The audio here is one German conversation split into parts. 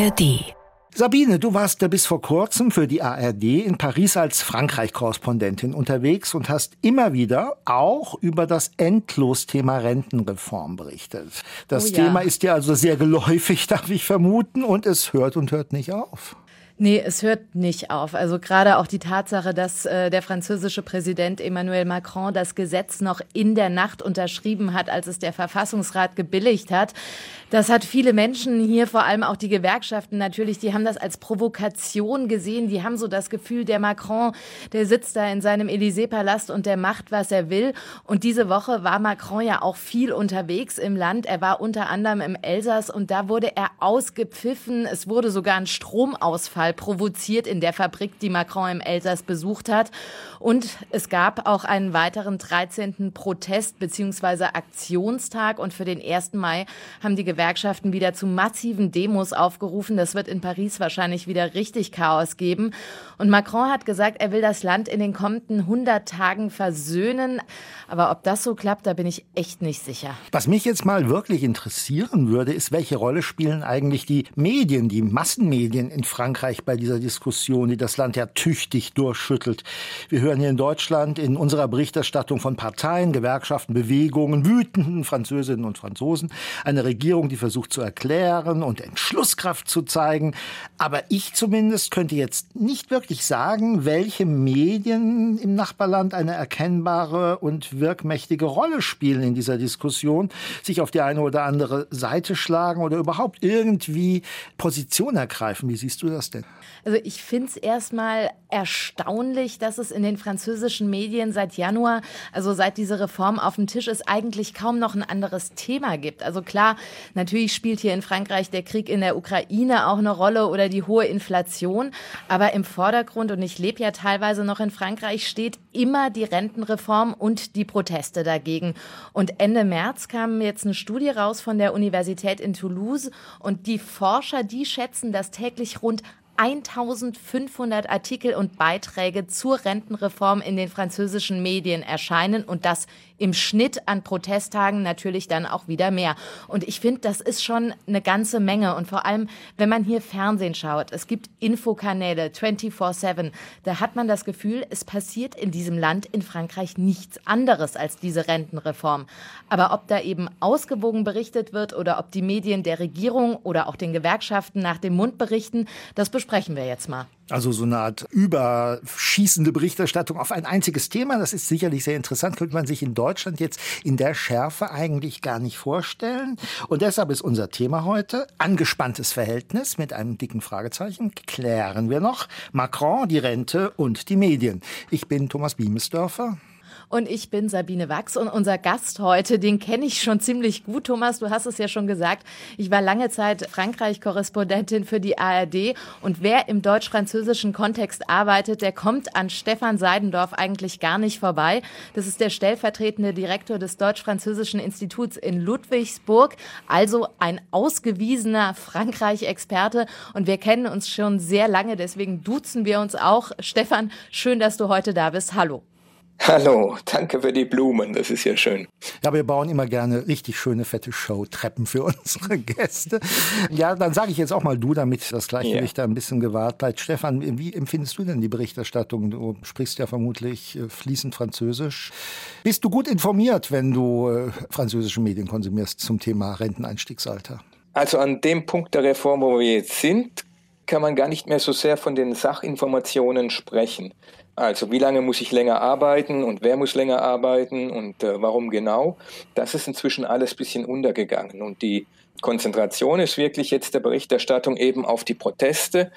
ARD. Sabine, du warst bis vor kurzem für die ARD in Paris als Frankreich-Korrespondentin unterwegs und hast immer wieder auch über das Endlosthema Rentenreform berichtet. Das oh ja. Thema ist dir also sehr geläufig, darf ich vermuten, und es hört und hört nicht auf. Nee, es hört nicht auf. Also gerade auch die Tatsache, dass äh, der französische Präsident Emmanuel Macron das Gesetz noch in der Nacht unterschrieben hat, als es der Verfassungsrat gebilligt hat. Das hat viele Menschen hier, vor allem auch die Gewerkschaften natürlich, die haben das als Provokation gesehen. Die haben so das Gefühl, der Macron, der sitzt da in seinem Élysée-Palast und der macht, was er will. Und diese Woche war Macron ja auch viel unterwegs im Land. Er war unter anderem im Elsass und da wurde er ausgepfiffen. Es wurde sogar ein Stromausfall Unfall provoziert in der Fabrik, die Macron im Elsass besucht hat. Und es gab auch einen weiteren 13. Protest bzw. Aktionstag. Und für den 1. Mai haben die Gewerkschaften wieder zu massiven Demos aufgerufen. Das wird in Paris wahrscheinlich wieder richtig Chaos geben. Und Macron hat gesagt, er will das Land in den kommenden 100 Tagen versöhnen. Aber ob das so klappt, da bin ich echt nicht sicher. Was mich jetzt mal wirklich interessieren würde, ist, welche Rolle spielen eigentlich die Medien, die Massenmedien in Frankreich bei dieser Diskussion, die das Land ja tüchtig durchschüttelt. Wir hören hier in Deutschland in unserer Berichterstattung von Parteien, Gewerkschaften, Bewegungen, wütenden Französinnen und Franzosen, eine Regierung, die versucht zu erklären und Entschlusskraft zu zeigen. Aber ich zumindest könnte jetzt nicht wirklich wirklich sagen, welche Medien im Nachbarland eine erkennbare und wirkmächtige Rolle spielen in dieser Diskussion, sich auf die eine oder andere Seite schlagen oder überhaupt irgendwie Position ergreifen. Wie siehst du das denn? Also ich finde es erstmal erstaunlich, dass es in den französischen Medien seit Januar, also seit diese Reform auf dem Tisch ist, eigentlich kaum noch ein anderes Thema gibt. Also klar, natürlich spielt hier in Frankreich der Krieg in der Ukraine auch eine Rolle oder die hohe Inflation, aber im Vordergrund, und ich lebe ja teilweise noch in Frankreich, steht immer die Rentenreform und die Proteste dagegen. Und Ende März kam jetzt eine Studie raus von der Universität in Toulouse und die Forscher, die schätzen, dass täglich rund 1500 Artikel und Beiträge zur Rentenreform in den französischen Medien erscheinen und das im Schnitt an Protesttagen natürlich dann auch wieder mehr. Und ich finde, das ist schon eine ganze Menge. Und vor allem, wenn man hier Fernsehen schaut, es gibt Infokanäle 24-7, da hat man das Gefühl, es passiert in diesem Land, in Frankreich, nichts anderes als diese Rentenreform. Aber ob da eben ausgewogen berichtet wird oder ob die Medien der Regierung oder auch den Gewerkschaften nach dem Mund berichten, das besprechen wir jetzt mal. Also so eine Art überschießende Berichterstattung auf ein einziges Thema. Das ist sicherlich sehr interessant. Könnte man sich in Deutschland jetzt in der Schärfe eigentlich gar nicht vorstellen. Und deshalb ist unser Thema heute angespanntes Verhältnis mit einem dicken Fragezeichen. Klären wir noch. Macron, die Rente und die Medien. Ich bin Thomas Biemesdörfer. Und ich bin Sabine Wachs und unser Gast heute, den kenne ich schon ziemlich gut. Thomas, du hast es ja schon gesagt. Ich war lange Zeit Frankreich-Korrespondentin für die ARD. Und wer im deutsch-französischen Kontext arbeitet, der kommt an Stefan Seidendorf eigentlich gar nicht vorbei. Das ist der stellvertretende Direktor des Deutsch-Französischen Instituts in Ludwigsburg. Also ein ausgewiesener Frankreich-Experte. Und wir kennen uns schon sehr lange, deswegen duzen wir uns auch. Stefan, schön, dass du heute da bist. Hallo. Hallo, danke für die Blumen, das ist ja schön. Ja, wir bauen immer gerne richtig schöne, fette Showtreppen für unsere Gäste. Ja, dann sage ich jetzt auch mal du, damit das Gleichgewicht ja. da ein bisschen gewahrt bleibt. Stefan, wie empfindest du denn die Berichterstattung? Du sprichst ja vermutlich äh, fließend Französisch. Bist du gut informiert, wenn du äh, französische Medien konsumierst zum Thema Renteneinstiegsalter? Also an dem Punkt der Reform, wo wir jetzt sind, kann man gar nicht mehr so sehr von den Sachinformationen sprechen. Also wie lange muss ich länger arbeiten und wer muss länger arbeiten und äh, warum genau? Das ist inzwischen alles bisschen untergegangen. Und die Konzentration ist wirklich jetzt der Berichterstattung eben auf die Proteste.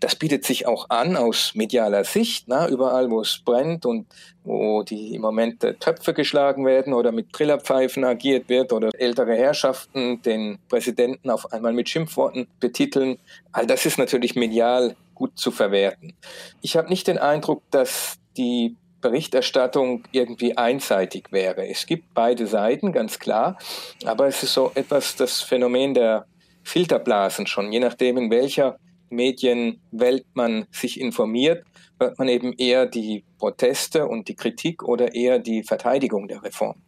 Das bietet sich auch an aus medialer Sicht, na, überall wo es brennt und wo die im Moment äh, Töpfe geschlagen werden oder mit Trillerpfeifen agiert wird oder ältere Herrschaften den Präsidenten auf einmal mit Schimpfworten betiteln. All das ist natürlich medial gut zu verwerten. Ich habe nicht den Eindruck, dass die Berichterstattung irgendwie einseitig wäre. Es gibt beide Seiten, ganz klar, aber es ist so etwas das Phänomen der Filterblasen schon. Je nachdem, in welcher Medienwelt man sich informiert, hört man eben eher die Proteste und die Kritik oder eher die Verteidigung der Reform.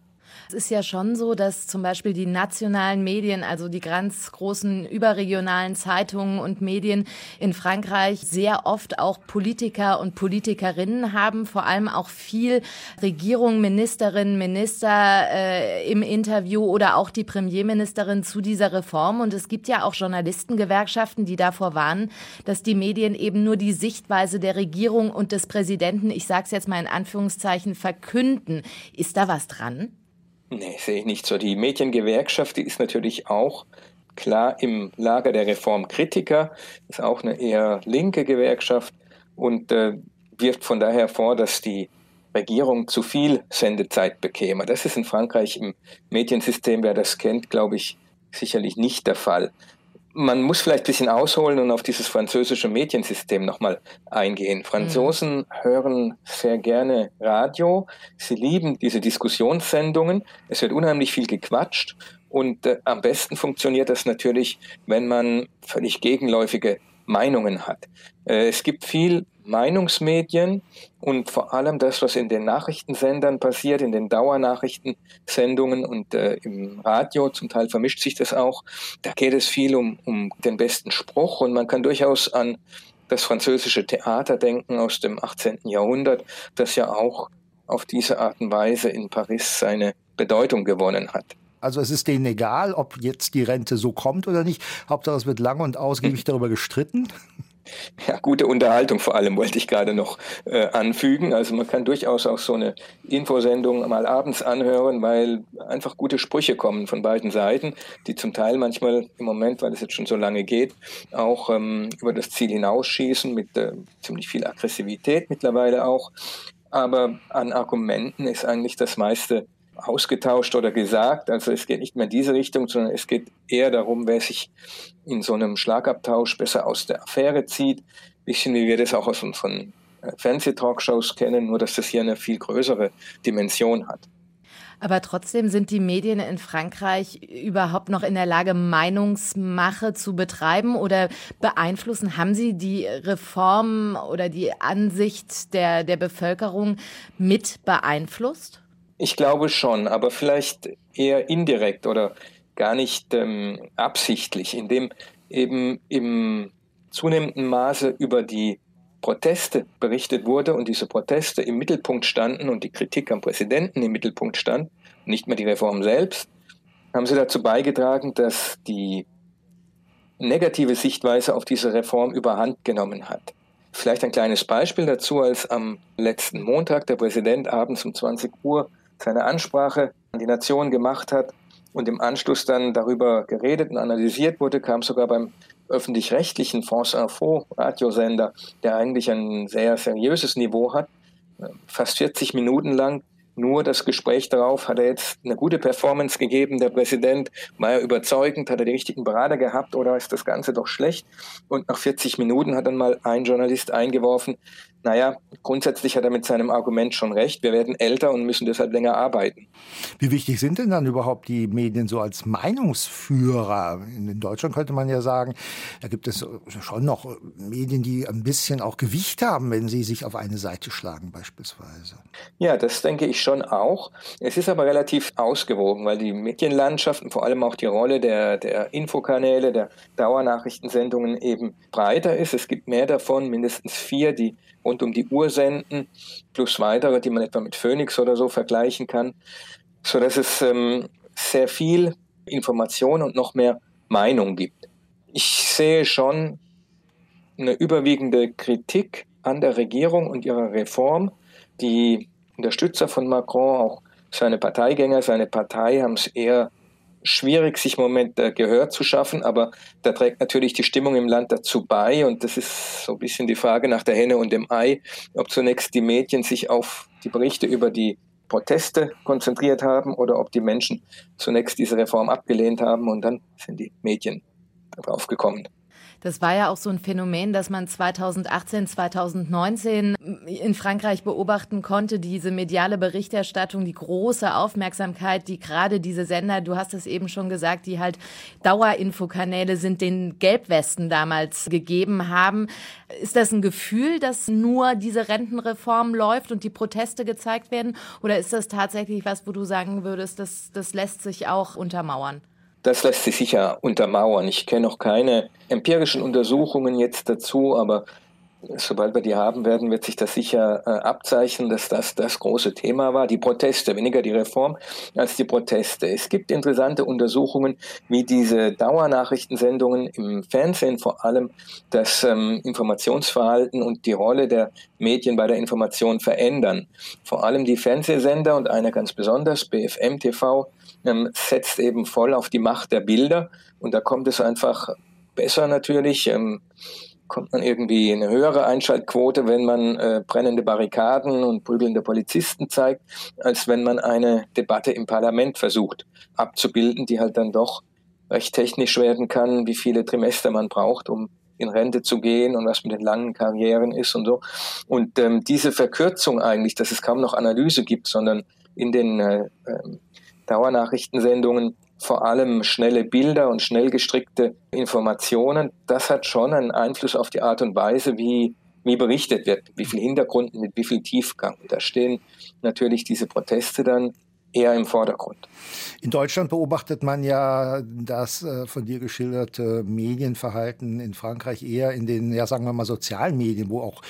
Es ist ja schon so, dass zum Beispiel die nationalen Medien, also die ganz großen überregionalen Zeitungen und Medien in Frankreich sehr oft auch Politiker und Politikerinnen haben, vor allem auch viel Regierung, Ministerinnen, Minister äh, im Interview oder auch die Premierministerin zu dieser Reform. Und es gibt ja auch Journalistengewerkschaften, die davor warnen, dass die Medien eben nur die Sichtweise der Regierung und des Präsidenten, ich sage es jetzt mal in Anführungszeichen, verkünden. Ist da was dran? Nee, sehe ich nicht so. Die Mediengewerkschaft, die ist natürlich auch klar im Lager der Reformkritiker, ist auch eine eher linke Gewerkschaft und äh, wirft von daher vor, dass die Regierung zu viel Sendezeit bekäme. Das ist in Frankreich im Mediensystem, wer das kennt, glaube ich, sicherlich nicht der Fall man muss vielleicht ein bisschen ausholen und auf dieses französische Mediensystem nochmal eingehen. Franzosen mhm. hören sehr gerne Radio. Sie lieben diese Diskussionssendungen. Es wird unheimlich viel gequatscht. Und äh, am besten funktioniert das natürlich, wenn man völlig gegenläufige Meinungen hat. Äh, es gibt viel Meinungsmedien und vor allem das, was in den Nachrichtensendern passiert, in den Dauernachrichtensendungen und äh, im Radio, zum Teil vermischt sich das auch, da geht es viel um, um den besten Spruch und man kann durchaus an das französische Theater denken aus dem 18. Jahrhundert, das ja auch auf diese Art und Weise in Paris seine Bedeutung gewonnen hat. Also es ist denen egal, ob jetzt die Rente so kommt oder nicht. Hauptsache es wird lang und ausgiebig darüber gestritten. Ja, gute Unterhaltung vor allem wollte ich gerade noch äh, anfügen. Also man kann durchaus auch so eine Infosendung mal abends anhören, weil einfach gute Sprüche kommen von beiden Seiten, die zum Teil manchmal im Moment, weil es jetzt schon so lange geht, auch ähm, über das Ziel hinausschießen mit äh, ziemlich viel Aggressivität mittlerweile auch. Aber an Argumenten ist eigentlich das meiste ausgetauscht oder gesagt. Also es geht nicht mehr in diese Richtung, sondern es geht eher darum, wer sich in so einem Schlagabtausch besser aus der Affäre zieht. Bisschen wie wir das auch aus unseren äh, Fernsehtalkshows kennen, nur dass das hier eine viel größere Dimension hat. Aber trotzdem sind die Medien in Frankreich überhaupt noch in der Lage, Meinungsmache zu betreiben oder beeinflussen? Haben Sie die Reform oder die Ansicht der, der Bevölkerung mit beeinflusst? Ich glaube schon, aber vielleicht eher indirekt oder gar nicht ähm, absichtlich, indem eben im zunehmenden Maße über die Proteste berichtet wurde und diese Proteste im Mittelpunkt standen und die Kritik am Präsidenten im Mittelpunkt stand, nicht mehr die Reform selbst, haben sie dazu beigetragen, dass die negative Sichtweise auf diese Reform überhand genommen hat. Vielleicht ein kleines Beispiel dazu, als am letzten Montag der Präsident abends um 20 Uhr seine Ansprache an die Nation gemacht hat und im Anschluss dann darüber geredet und analysiert wurde, kam sogar beim öffentlich-rechtlichen France Info Radiosender, der eigentlich ein sehr seriöses Niveau hat, fast 40 Minuten lang. Nur das Gespräch darauf, hat er jetzt eine gute Performance gegeben, der Präsident, war er überzeugend, hat er die richtigen Berater gehabt oder ist das Ganze doch schlecht? Und nach 40 Minuten hat dann mal ein Journalist eingeworfen, naja, grundsätzlich hat er mit seinem Argument schon recht. Wir werden älter und müssen deshalb länger arbeiten. Wie wichtig sind denn dann überhaupt die Medien so als Meinungsführer? In Deutschland könnte man ja sagen, da gibt es schon noch Medien, die ein bisschen auch Gewicht haben, wenn sie sich auf eine Seite schlagen beispielsweise. Ja, das denke ich schon auch. Es ist aber relativ ausgewogen, weil die Medienlandschaften, vor allem auch die Rolle der, der Infokanäle, der Dauernachrichtensendungen eben breiter ist. Es gibt mehr davon, mindestens vier, die rund um die Uhr senden, plus weitere, die man etwa mit Phoenix oder so vergleichen kann, so dass es ähm, sehr viel Information und noch mehr Meinung gibt. Ich sehe schon eine überwiegende Kritik an der Regierung und ihrer Reform. Die Unterstützer von Macron, auch seine Parteigänger, seine Partei haben es eher schwierig, sich im Moment äh, Gehör zu schaffen, aber da trägt natürlich die Stimmung im Land dazu bei und das ist so ein bisschen die Frage nach der Henne und dem Ei, ob zunächst die Medien sich auf die Berichte über die Proteste konzentriert haben oder ob die Menschen zunächst diese Reform abgelehnt haben und dann sind die Medien darauf gekommen. Das war ja auch so ein Phänomen, dass man 2018, 2019 in Frankreich beobachten konnte, diese mediale Berichterstattung, die große Aufmerksamkeit, die gerade diese Sender, du hast es eben schon gesagt, die halt Dauerinfokanäle sind, den Gelbwesten damals gegeben haben. Ist das ein Gefühl, dass nur diese Rentenreform läuft und die Proteste gezeigt werden? Oder ist das tatsächlich was, wo du sagen würdest, das, das lässt sich auch untermauern? Das lässt sich sicher untermauern. Ich kenne noch keine empirischen Untersuchungen jetzt dazu, aber sobald wir die haben werden, wird sich das sicher äh, abzeichnen, dass das das große Thema war. Die Proteste, weniger die Reform als die Proteste. Es gibt interessante Untersuchungen, wie diese Dauernachrichtensendungen im Fernsehen vor allem das ähm, Informationsverhalten und die Rolle der Medien bei der Information verändern. Vor allem die Fernsehsender und einer ganz besonders, BFM TV, ähm, setzt eben voll auf die Macht der Bilder und da kommt es einfach besser natürlich. Ähm, kommt man irgendwie eine höhere Einschaltquote, wenn man äh, brennende Barrikaden und prügelnde Polizisten zeigt, als wenn man eine Debatte im Parlament versucht abzubilden, die halt dann doch recht technisch werden kann, wie viele Trimester man braucht, um in Rente zu gehen und was mit den langen Karrieren ist und so. Und ähm, diese Verkürzung eigentlich, dass es kaum noch Analyse gibt, sondern in den äh, äh, Dauernachrichtensendungen vor allem schnelle Bilder und schnell gestrickte Informationen, das hat schon einen Einfluss auf die Art und Weise, wie, wie berichtet wird, wie viel Hintergrund, mit wie viel Tiefgang. Da stehen natürlich diese Proteste dann eher im Vordergrund. In Deutschland beobachtet man ja das äh, von dir geschilderte Medienverhalten in Frankreich eher in den, ja sagen wir mal, sozialen Medien, wo auch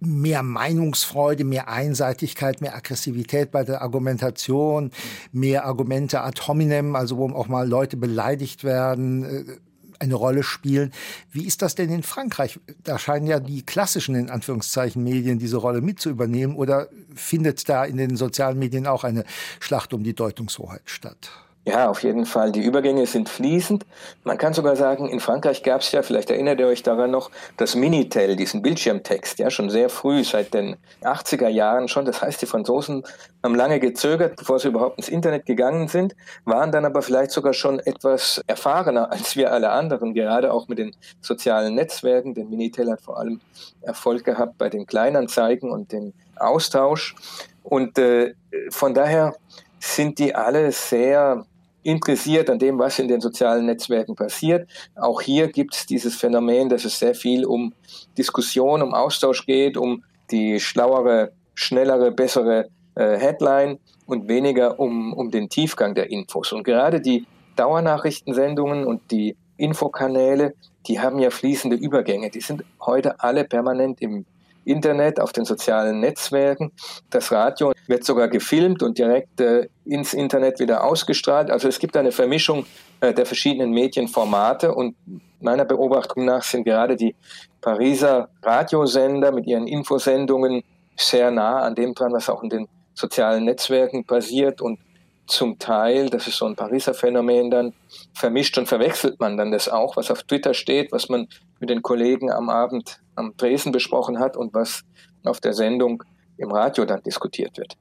mehr Meinungsfreude, mehr Einseitigkeit, mehr Aggressivität bei der Argumentation, mehr Argumente ad hominem, also wo auch mal Leute beleidigt werden äh, eine Rolle spielen. Wie ist das denn in Frankreich? Da scheinen ja die klassischen, in Anführungszeichen, Medien diese Rolle mit zu übernehmen. Oder findet da in den sozialen Medien auch eine Schlacht um die Deutungshoheit statt? Ja, auf jeden Fall. Die Übergänge sind fließend. Man kann sogar sagen, in Frankreich gab es ja, vielleicht erinnert ihr euch daran noch, das Minitel, diesen Bildschirmtext, ja, schon sehr früh, seit den 80er Jahren schon. Das heißt, die Franzosen haben lange gezögert, bevor sie überhaupt ins Internet gegangen sind, waren dann aber vielleicht sogar schon etwas erfahrener als wir alle anderen, gerade auch mit den sozialen Netzwerken. Denn Minitel hat vor allem Erfolg gehabt bei den Kleinanzeigen und dem Austausch. Und äh, von daher sind die alle sehr interessiert an dem, was in den sozialen Netzwerken passiert. Auch hier gibt es dieses Phänomen, dass es sehr viel um Diskussion, um Austausch geht, um die schlauere, schnellere, bessere äh, Headline und weniger um, um den Tiefgang der Infos. Und gerade die Dauernachrichtensendungen und die Infokanäle, die haben ja fließende Übergänge. Die sind heute alle permanent im Internet, auf den sozialen Netzwerken. Das Radio wird sogar gefilmt und direkt äh, ins Internet wieder ausgestrahlt. Also es gibt eine Vermischung äh, der verschiedenen Medienformate und meiner Beobachtung nach sind gerade die Pariser Radiosender mit ihren Infosendungen sehr nah an dem dran, was auch in den sozialen Netzwerken passiert und zum Teil, das ist so ein Pariser Phänomen, dann vermischt und verwechselt man dann das auch, was auf Twitter steht, was man mit den Kollegen am Abend am Dresden besprochen hat und was auf der Sendung im Radio dann diskutiert wird.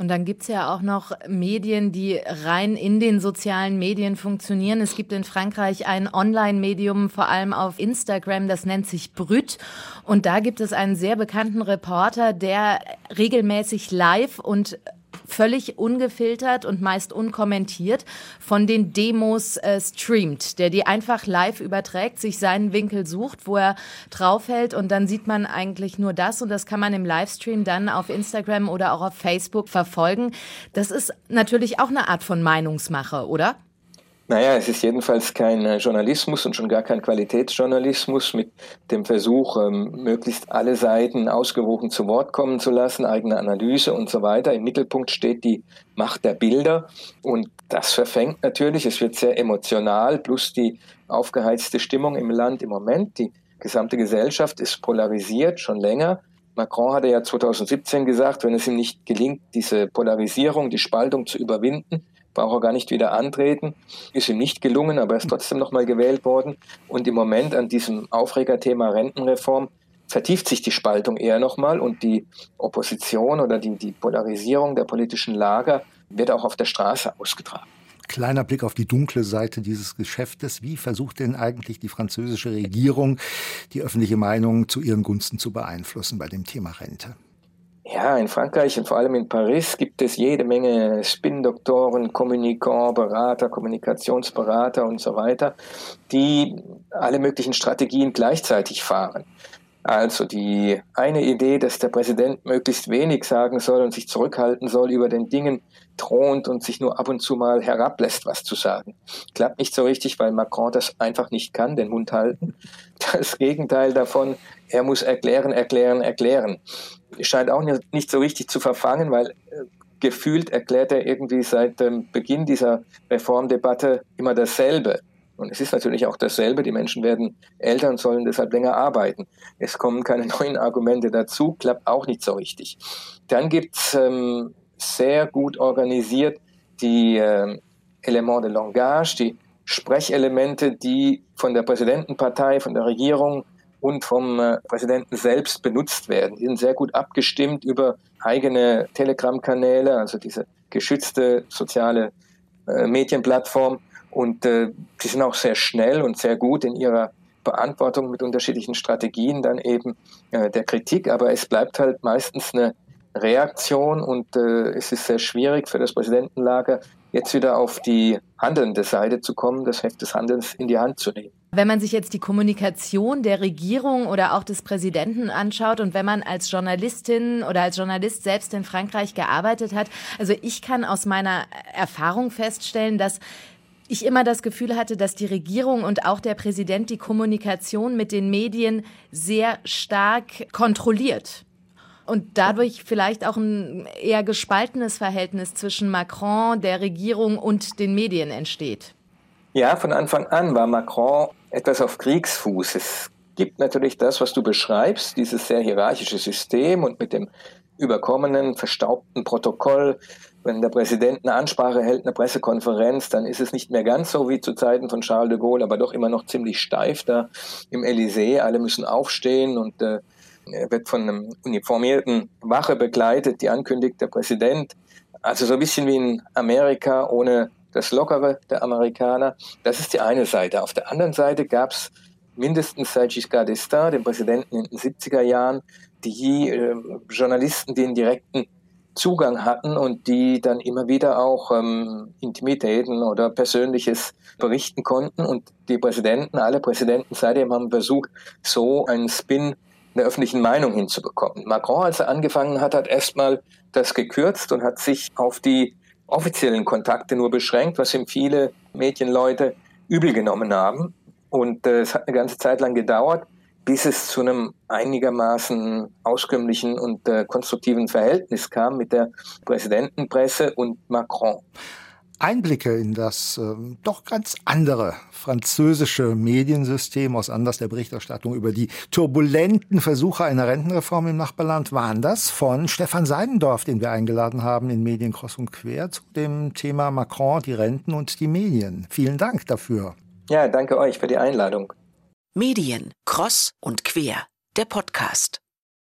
Und dann gibt's ja auch noch Medien, die rein in den sozialen Medien funktionieren. Es gibt in Frankreich ein Online-Medium, vor allem auf Instagram, das nennt sich Brüt. Und da gibt es einen sehr bekannten Reporter, der regelmäßig live und völlig ungefiltert und meist unkommentiert von den Demos äh, streamt, der die einfach live überträgt, sich seinen Winkel sucht, wo er draufhält und dann sieht man eigentlich nur das und das kann man im Livestream dann auf Instagram oder auch auf Facebook verfolgen. Das ist natürlich auch eine Art von Meinungsmache, oder? Naja, es ist jedenfalls kein äh, Journalismus und schon gar kein Qualitätsjournalismus mit dem Versuch, ähm, möglichst alle Seiten ausgewogen zu Wort kommen zu lassen, eigene Analyse und so weiter. Im Mittelpunkt steht die Macht der Bilder und das verfängt natürlich. Es wird sehr emotional, plus die aufgeheizte Stimmung im Land im Moment. Die gesamte Gesellschaft ist polarisiert schon länger. Macron hatte ja 2017 gesagt, wenn es ihm nicht gelingt, diese Polarisierung, die Spaltung zu überwinden, braucht er gar nicht wieder antreten. Ist ihm nicht gelungen, aber er ist trotzdem nochmal gewählt worden. Und im Moment an diesem Aufregerthema Rentenreform vertieft sich die Spaltung eher nochmal und die Opposition oder die, die Polarisierung der politischen Lager wird auch auf der Straße ausgetragen. Kleiner Blick auf die dunkle Seite dieses Geschäftes. Wie versucht denn eigentlich die französische Regierung, die öffentliche Meinung zu ihren Gunsten zu beeinflussen bei dem Thema Rente? Ja, in Frankreich und vor allem in Paris gibt es jede Menge Spin-Doktoren, Kommunikant, Berater, Kommunikationsberater und so weiter, die alle möglichen Strategien gleichzeitig fahren. Also die eine Idee, dass der Präsident möglichst wenig sagen soll und sich zurückhalten soll über den Dingen thront und sich nur ab und zu mal herablässt, was zu sagen. Klappt nicht so richtig, weil Macron das einfach nicht kann, den Mund halten. Das Gegenteil davon, er muss erklären, erklären, erklären. Scheint auch nicht so richtig zu verfangen, weil äh, gefühlt erklärt er irgendwie seit dem Beginn dieser Reformdebatte immer dasselbe. Und es ist natürlich auch dasselbe. Die Menschen werden älter und sollen deshalb länger arbeiten. Es kommen keine neuen Argumente dazu, klappt auch nicht so richtig. Dann gibt's ähm, sehr gut organisiert die äh, Element de Langage, die Sprechelemente, die von der Präsidentenpartei, von der Regierung und vom äh, Präsidenten selbst benutzt werden. Die sind sehr gut abgestimmt über eigene Telegram-Kanäle, also diese geschützte soziale äh, Medienplattform und äh, die sind auch sehr schnell und sehr gut in ihrer Beantwortung mit unterschiedlichen Strategien dann eben äh, der Kritik. Aber es bleibt halt meistens eine Reaktion und äh, es ist sehr schwierig für das Präsidentenlager, jetzt wieder auf die handelnde Seite zu kommen, das Heft des Handelns in die Hand zu nehmen. Wenn man sich jetzt die Kommunikation der Regierung oder auch des Präsidenten anschaut und wenn man als Journalistin oder als Journalist selbst in Frankreich gearbeitet hat, also ich kann aus meiner Erfahrung feststellen, dass ich immer das Gefühl hatte, dass die Regierung und auch der Präsident die Kommunikation mit den Medien sehr stark kontrolliert. Und dadurch vielleicht auch ein eher gespaltenes Verhältnis zwischen Macron, der Regierung und den Medien entsteht. Ja, von Anfang an war Macron etwas auf Kriegsfuß. Es gibt natürlich das, was du beschreibst, dieses sehr hierarchische System und mit dem überkommenen, verstaubten Protokoll wenn der Präsident eine Ansprache hält, eine Pressekonferenz, dann ist es nicht mehr ganz so wie zu Zeiten von Charles de Gaulle, aber doch immer noch ziemlich steif da im Élysée. Alle müssen aufstehen und äh, wird von einem uniformierten Wache begleitet, die ankündigt der Präsident. Also so ein bisschen wie in Amerika ohne das Lockere der Amerikaner. Das ist die eine Seite. Auf der anderen Seite gab es mindestens seit Giscard d'Estaing, dem Präsidenten in den 70er Jahren, die äh, Journalisten, die in direkten Zugang hatten und die dann immer wieder auch ähm, Intimitäten oder Persönliches berichten konnten. Und die Präsidenten, alle Präsidenten seitdem haben versucht, so einen Spin der öffentlichen Meinung hinzubekommen. Macron, als er angefangen hat, hat erstmal das gekürzt und hat sich auf die offiziellen Kontakte nur beschränkt, was ihm viele Medienleute übel genommen haben. Und äh, es hat eine ganze Zeit lang gedauert, bis es zu einem einigermaßen auskömmlichen und äh, konstruktiven Verhältnis kam mit der Präsidentenpresse und Macron. Einblicke in das äh, doch ganz andere französische Mediensystem aus Anlass der Berichterstattung über die turbulenten Versuche einer Rentenreform im Nachbarland waren das von Stefan Seidendorf, den wir eingeladen haben in Medien Cross und Quer zu dem Thema Macron, die Renten und die Medien. Vielen Dank dafür. Ja, danke euch für die Einladung. Medien, Cross und Quer, der Podcast.